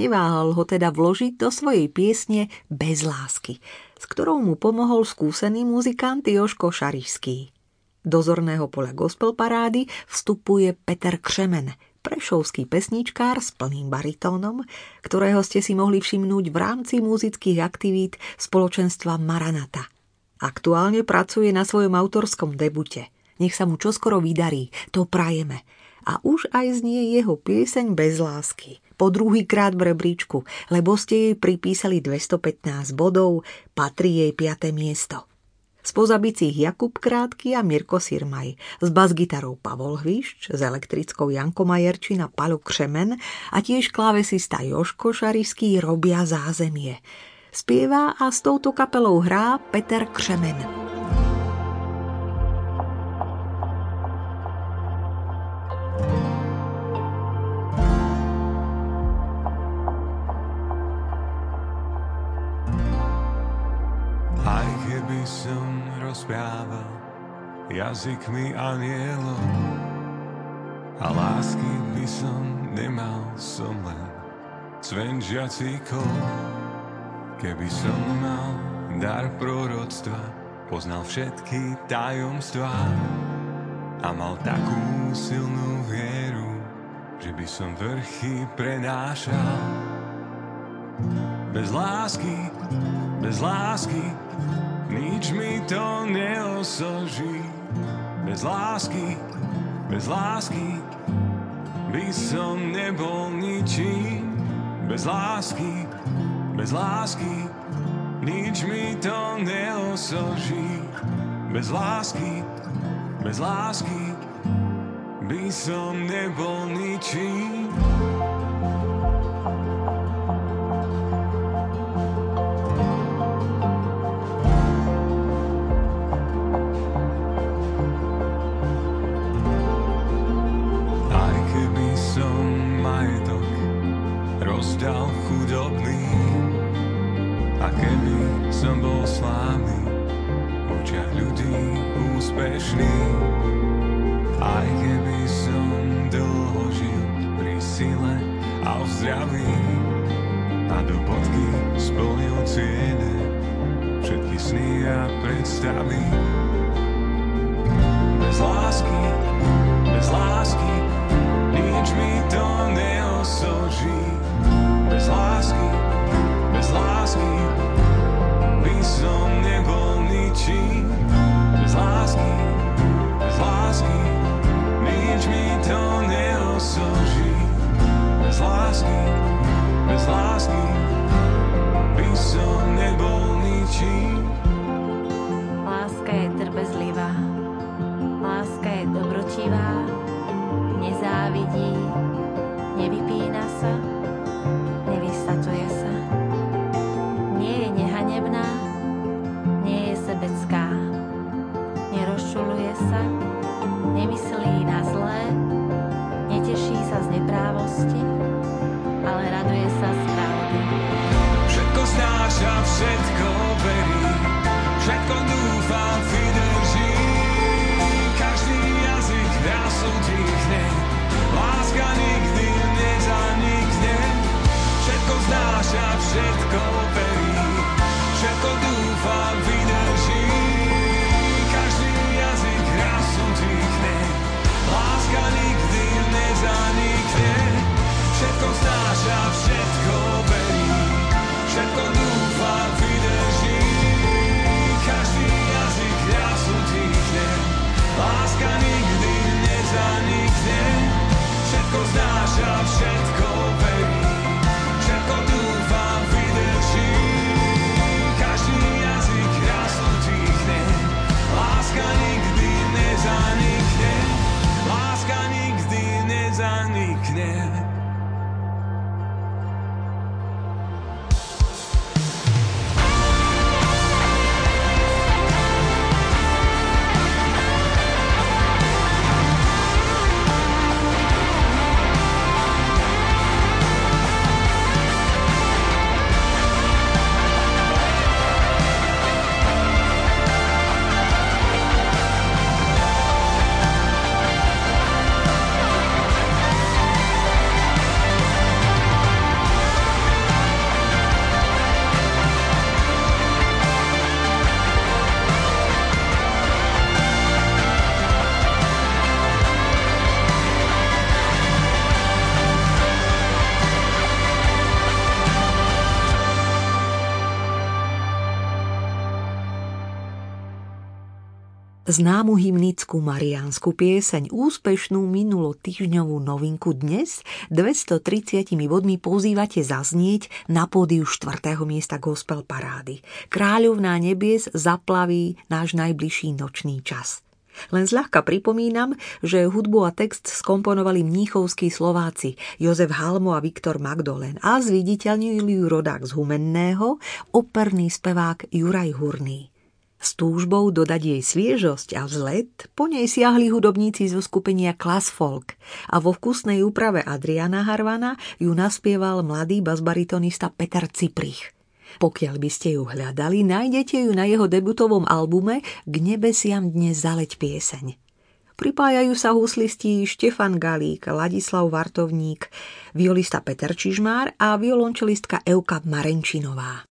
Speaker 1: Neváhal ho teda vložiť do svojej piesne Bez lásky, s ktorou mu pomohol skúsený muzikant Joško Šarišský. Do zorného poľa gospel parády vstupuje Peter Křemen, prešovský pesničkár s plným baritónom, ktorého ste si mohli všimnúť v rámci muzických aktivít spoločenstva Maranata. Aktuálne pracuje na svojom autorskom debute. Nech sa mu čoskoro vydarí, to prajeme. A už aj znie jeho pieseň Bez lásky. Po druhý krát v rebríčku, lebo ste jej pripísali 215 bodov, patrí jej 5. miesto. Spoza bicích Jakub Krátky a Mirko Sirmaj, s basgitarou Pavol Hvišč, s elektrickou Janko Majerčina, Paľo Křemen a tiež klávesista Joško Šarišský robia zázemie. Spieva a s touto kapelou hrá Peter Křemen.
Speaker 11: Aj keby som rozprával jazykmi anielov a lásky by som nemal, som len cven žiacíkov. Keby som mal dar proroctva, poznal všetky tajomstvá a mal takú silnú vieru, že by som vrchy prenášal. Bez lásky, bez lásky, nič mi to neosoží. Bez lásky, bez lásky, by som nebol ničím. Bez lásky, bez lásky, nič mi to neosoží. Bez lásky, bez lásky, by som nebol ničím. Aj keby som majetok rozdal som bol slávny v očiach ľudí úspešný. Aj keby som dlho žil pri sile a v zdraví a do bodky splnil ciele všetky sny a predstavy. Bez lásky, bez lásky, by som nebol ničím.
Speaker 1: Známu hymnickú mariánsku pieseň, úspešnú minulotýžňovú novinku dnes 230 bodmi pozývate zaznieť na pódiu 4. miesta gospel parády. Kráľovná nebies zaplaví náš najbližší nočný čas. Len zľahka pripomínam, že hudbu a text skomponovali mníchovskí Slováci Jozef Halmo a Viktor Magdolen a zviditeľňujú ju rodák z Humenného, operný spevák Juraj Hurný. S túžbou dodať jej sviežosť a vzlet po nej siahli hudobníci zo skupenia Class Folk a vo vkusnej úprave Adriana Harvana ju naspieval mladý basbaritonista Peter Ciprich. Pokiaľ by ste ju hľadali, nájdete ju na jeho debutovom albume K nebesiam dnes zaleť pieseň. Pripájajú sa huslisti Štefan Galík, Ladislav Vartovník, violista Peter Čižmár a violončelistka Euka Marenčinová.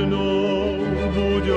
Speaker 12: Poslednou buď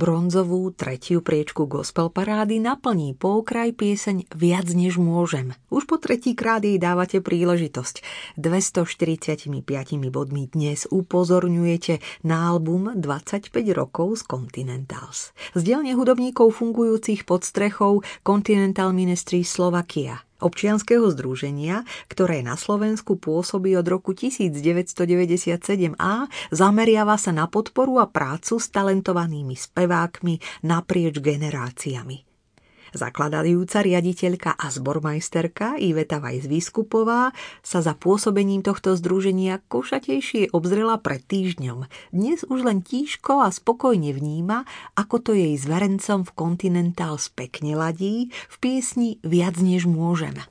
Speaker 12: добро.
Speaker 9: Bronzovú tretiu priečku gospel parády naplní po okraj pieseň Viac než môžem. Už po tretí krát jej dávate príležitosť. 245 bodmi dnes upozorňujete na album 25 rokov z Continentals. Z dielne hudobníkov fungujúcich pod strechou Continental Ministry Slovakia občianskeho združenia, ktoré na Slovensku pôsobí od roku 1997 a zameriava sa na podporu a prácu s talentovanými spevákmi naprieč generáciami. Zakladajúca riaditeľka a zbormajsterka Iveta Vajs sa za pôsobením tohto združenia košatejšie obzrela pred týždňom. Dnes už len tížko a spokojne vníma, ako to jej zverencom v Continental spekne ladí v piesni Viac než môžeme.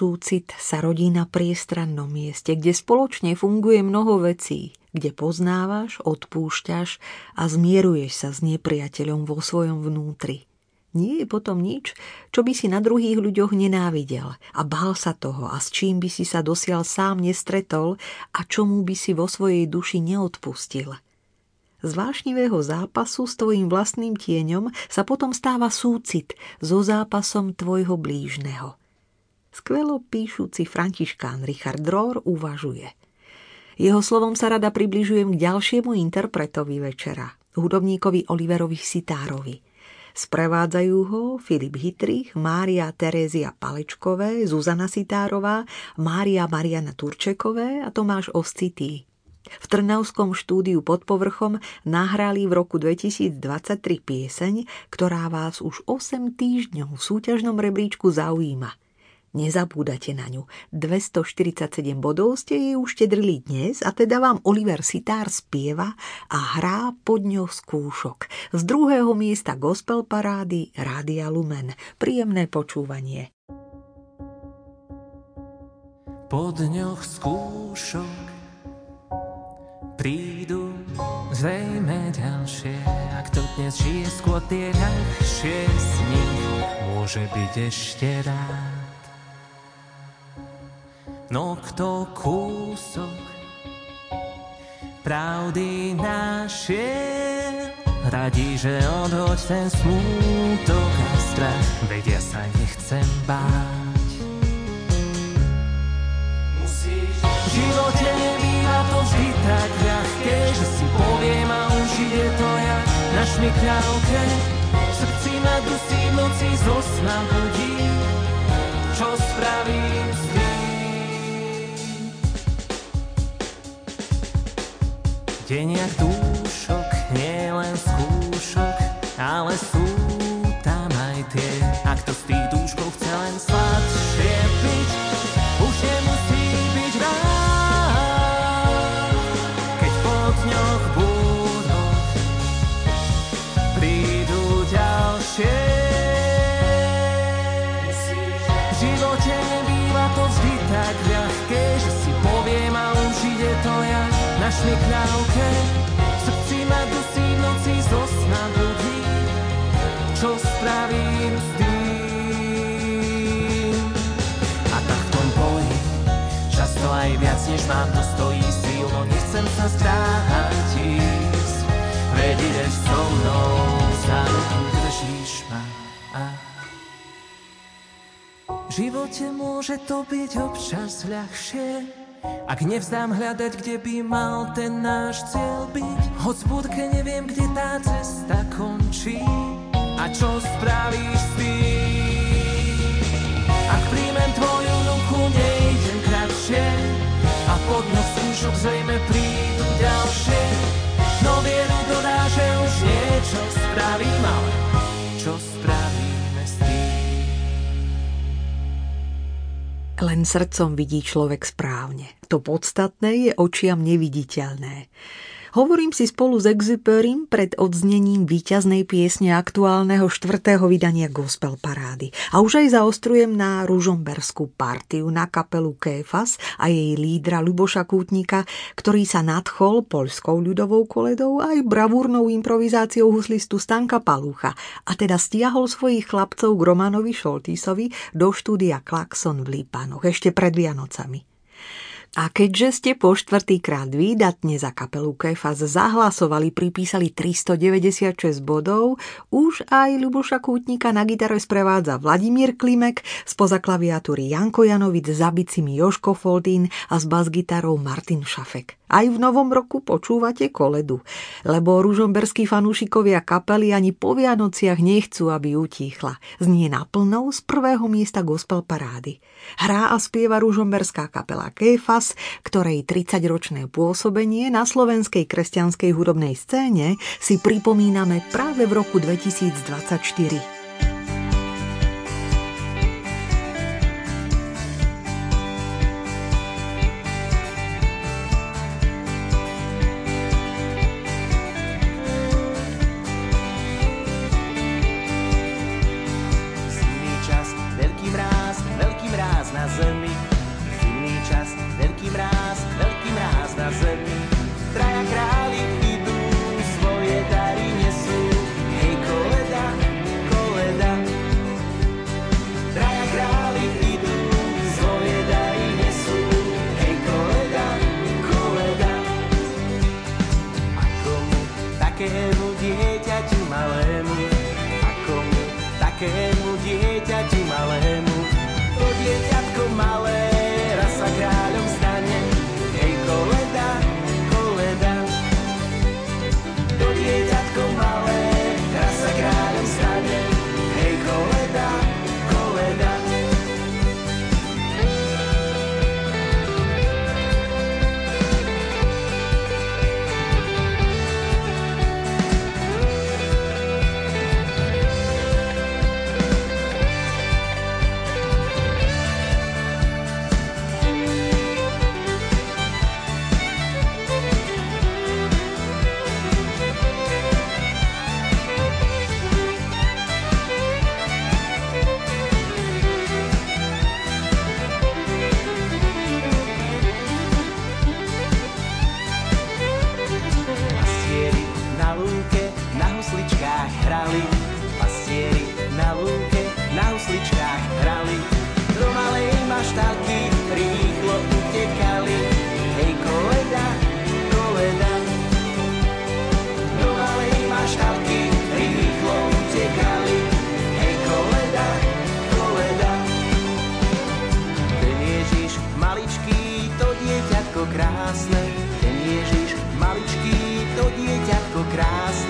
Speaker 9: Súcit sa rodí na priestrannom mieste, kde spoločne funguje mnoho vecí, kde poznávaš, odpúšťaš a zmieruješ sa s nepriateľom vo svojom vnútri. Nie je potom nič, čo by si na druhých ľuďoch nenávidel a bál sa toho a s čím by si sa dosiaľ sám nestretol a čomu by si vo svojej duši neodpustil. Z vášnivého zápasu s tvojim vlastným tieňom sa potom stáva súcit so zápasom tvojho blížneho. Skvelo píšuci františkán Richard Rohr uvažuje. Jeho slovom sa rada približujem k ďalšiemu interpretovi večera, hudobníkovi Oliverovi Sitárovi.
Speaker 1: Sprevádzajú ho Filip Hitrich, Mária Terézia Palečkové, Zuzana Sitárová, Mária Mariana Turčekové a Tomáš Oscitý. V Trnavskom štúdiu pod povrchom nahrali v roku 2023 pieseň, ktorá vás už 8 týždňov v súťažnom rebríčku zaujíma – Nezabúdate na ňu. 247 bodov ste jej už dnes a teda vám Oliver Sitár spieva a hrá pod ňou skúšok. Z druhého miesta gospel parády Rádia Lumen. Príjemné počúvanie.
Speaker 13: Po dňoch skúšok prídu zrejme ďalšie, ak to dnes žije skôr tie ľahšie z nich môže byť ešte rád. No kto kúsok pravdy našiel, radí, že odhoď ten smútok a strach, veď ja sa nechcem báť. Musíš v živote nebýva to vždy tak ľahké, že si poviem a už ide to ja na šmikľavke. V srdci ma dusí noci zo sna budí, čo spravím deniach dúšok, nie len skúšok, ale sú tam aj tie. A kto z tých dúškov chce len sladšie mám, to stojí síl, no nechcem sa ísť. Veď ideš so mnou, za ruku držíš ma. A v živote môže to byť občas ľahšie, ak nevzdám hľadať, kde by mal ten náš cieľ byť. Hoď v budke neviem, kde tá cesta končí. A čo spravíš s tým? Ak príjmem tvoju ruku, nejdem kratšie pod noc skúšok zrejme prídu ďalšie. No vieru dodá, že už niečo spravím, ale čo spravíme s tým?
Speaker 1: Len srdcom vidí človek správne. To podstatné je očiam neviditeľné. Hovorím si spolu s Exuperim pred odznením víťaznej piesne aktuálneho štvrtého vydania Gospel Parády. A už aj zaostrujem na ružomberskú partiu na kapelu Kéfas a jej lídra Luboša Kútnika, ktorý sa nadchol poľskou ľudovou koledou aj bravúrnou improvizáciou huslistu Stanka Palúcha a teda stiahol svojich chlapcov k Romanovi Šoltísovi do štúdia Klaxon v Lípanoch ešte pred Vianocami. A keďže ste po štvrtýkrát výdatne za kapelu Kefas zahlasovali, pripísali 396 bodov, už aj Ľuboša Kútnika na gitare sprevádza Vladimír Klimek, spoza klaviatúry Janko Janovic, za bicimi Joško Foldín a s basgitarou Martin Šafek. Aj v novom roku počúvate koledu, lebo ružomberskí fanúšikovia kapely ani po Vianociach nechcú, aby utíchla. Znie naplnou z prvého miesta gospel parády. Hrá a spieva ružomberská kapela Kéfas, ktorej 30-ročné pôsobenie na slovenskej kresťanskej hudobnej scéne si pripomíname práve v roku 2024. democracia.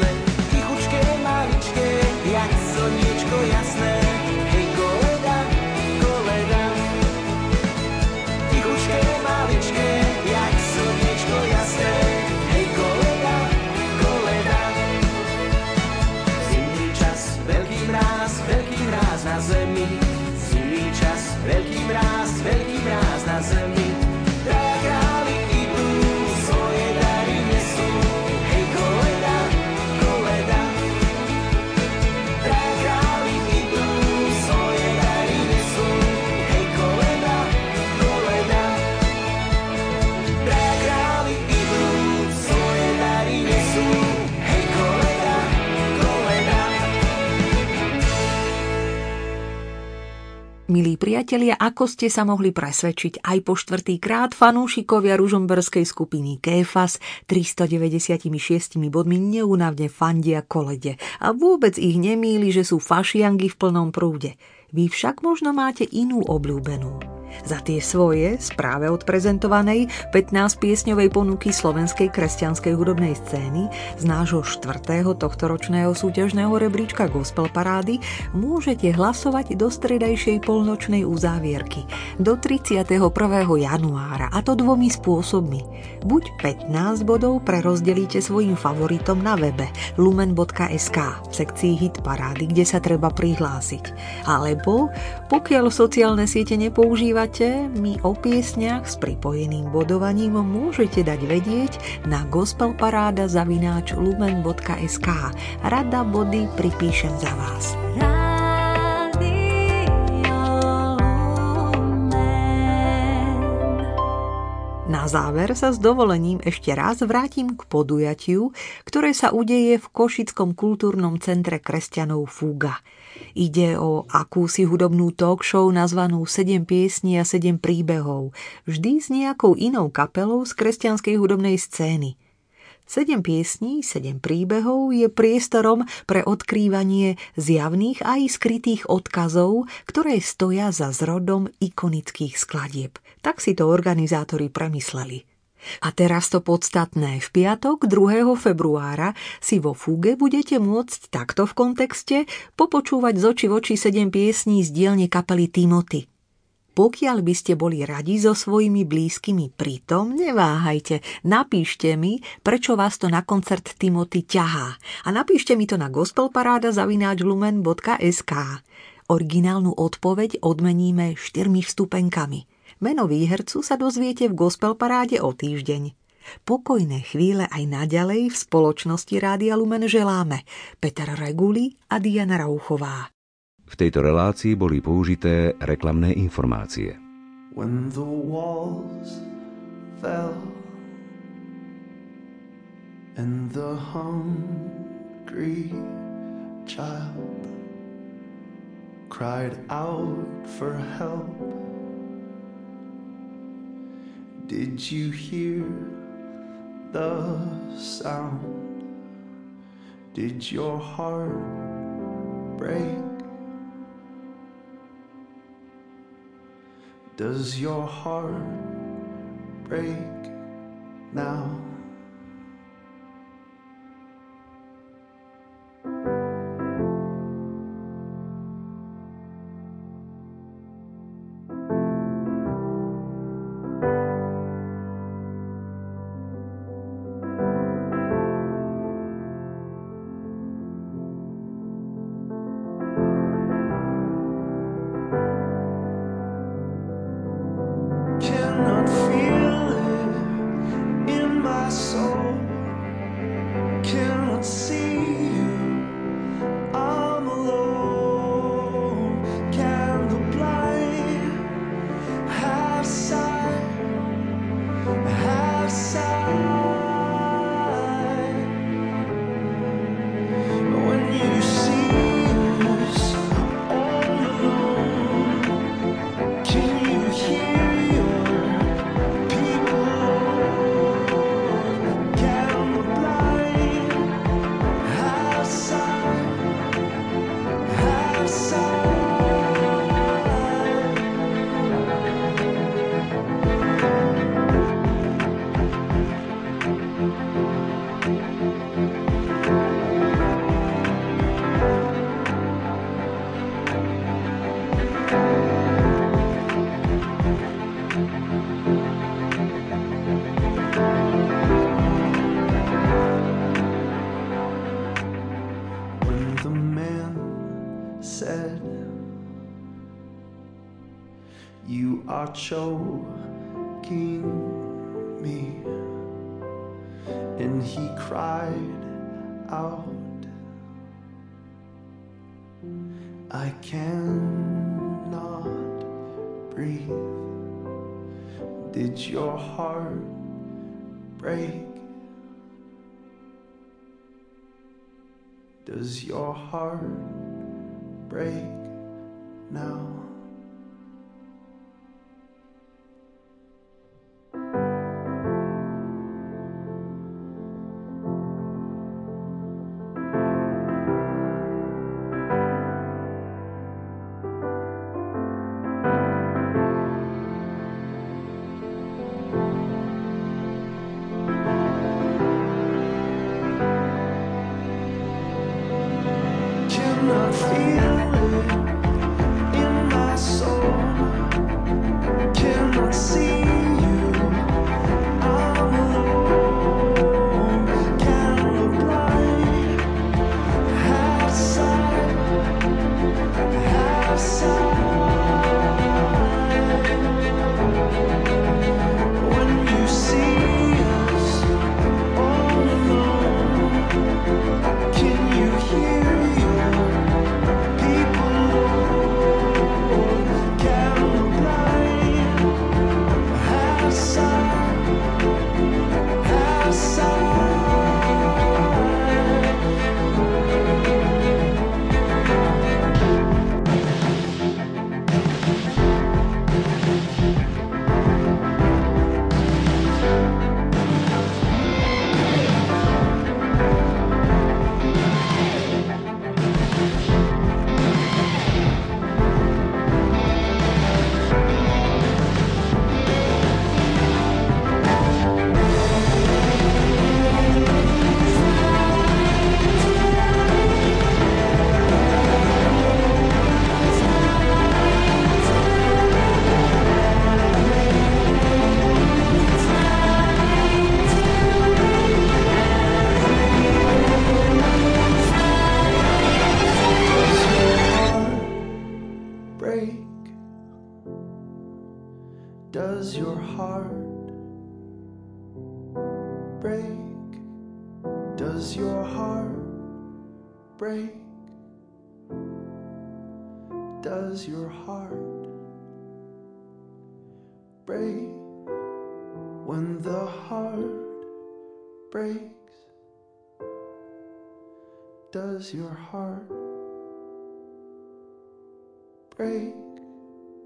Speaker 1: Priatelia, ako ste sa mohli presvedčiť aj po štvrtý krát fanúšikovia ružomberskej skupiny Kéfas 396 bodmi neunavne fandia kolede a vôbec ich nemýli, že sú fašiangy v plnom prúde. Vy však možno máte inú obľúbenú. Za tie svoje, správe odprezentovanej 15-piesňovej ponuky slovenskej kresťanskej hudobnej scény z nášho štvrtého tohtoročného súťažného rebríčka Gospel Parády môžete hlasovať do stredajšej polnočnej uzávierky do 31. januára a to dvomi spôsobmi. Buď 15 bodov prerozdelíte svojim favoritom na webe lumen.sk v sekcii Hit Parády, kde sa treba prihlásiť. Alebo pokiaľ sociálne siete nepoužívate, my o piesniach s pripojeným bodovaním môžete dať vedieť na gospelparáda zavináč lumen.sk. Rada body pripíšem za vás. Na záver sa s dovolením ešte raz vrátim k podujatiu, ktoré sa udeje v Košickom kultúrnom centre kresťanov Fúga. Ide o akúsi hudobnú talk show nazvanú 7 piesní a 7 príbehov, vždy s nejakou inou kapelou z kresťanskej hudobnej scény. 7 piesní, 7 príbehov je priestorom pre odkrývanie zjavných aj skrytých odkazov, ktoré stoja za zrodom ikonických skladieb. Tak si to organizátori premysleli. A teraz to podstatné. V piatok 2. februára si vo Fuge budete môcť takto v kontexte popočúvať z oči v oči 7 piesní z dielne kapely Timothy. Pokiaľ by ste boli radi so svojimi blízkymi pritom, neváhajte, napíšte mi, prečo vás to na koncert Timothy ťahá. A napíšte mi to na gospelparáda.lumen.sk. Originálnu odpoveď odmeníme štyrmi vstupenkami. Meno výhercu sa dozviete v Gospel Paráde o týždeň. Pokojné chvíle aj naďalej v spoločnosti Rádia Lumen želáme Peter Reguli a Diana Rauchová.
Speaker 14: V tejto relácii boli použité reklamné informácie.
Speaker 2: When the walls fell and the hungry child cried out for help. Did you hear the sound? Did your heart break? Does your heart break now?
Speaker 15: I cannot breathe. Did your heart break? Does your heart break now?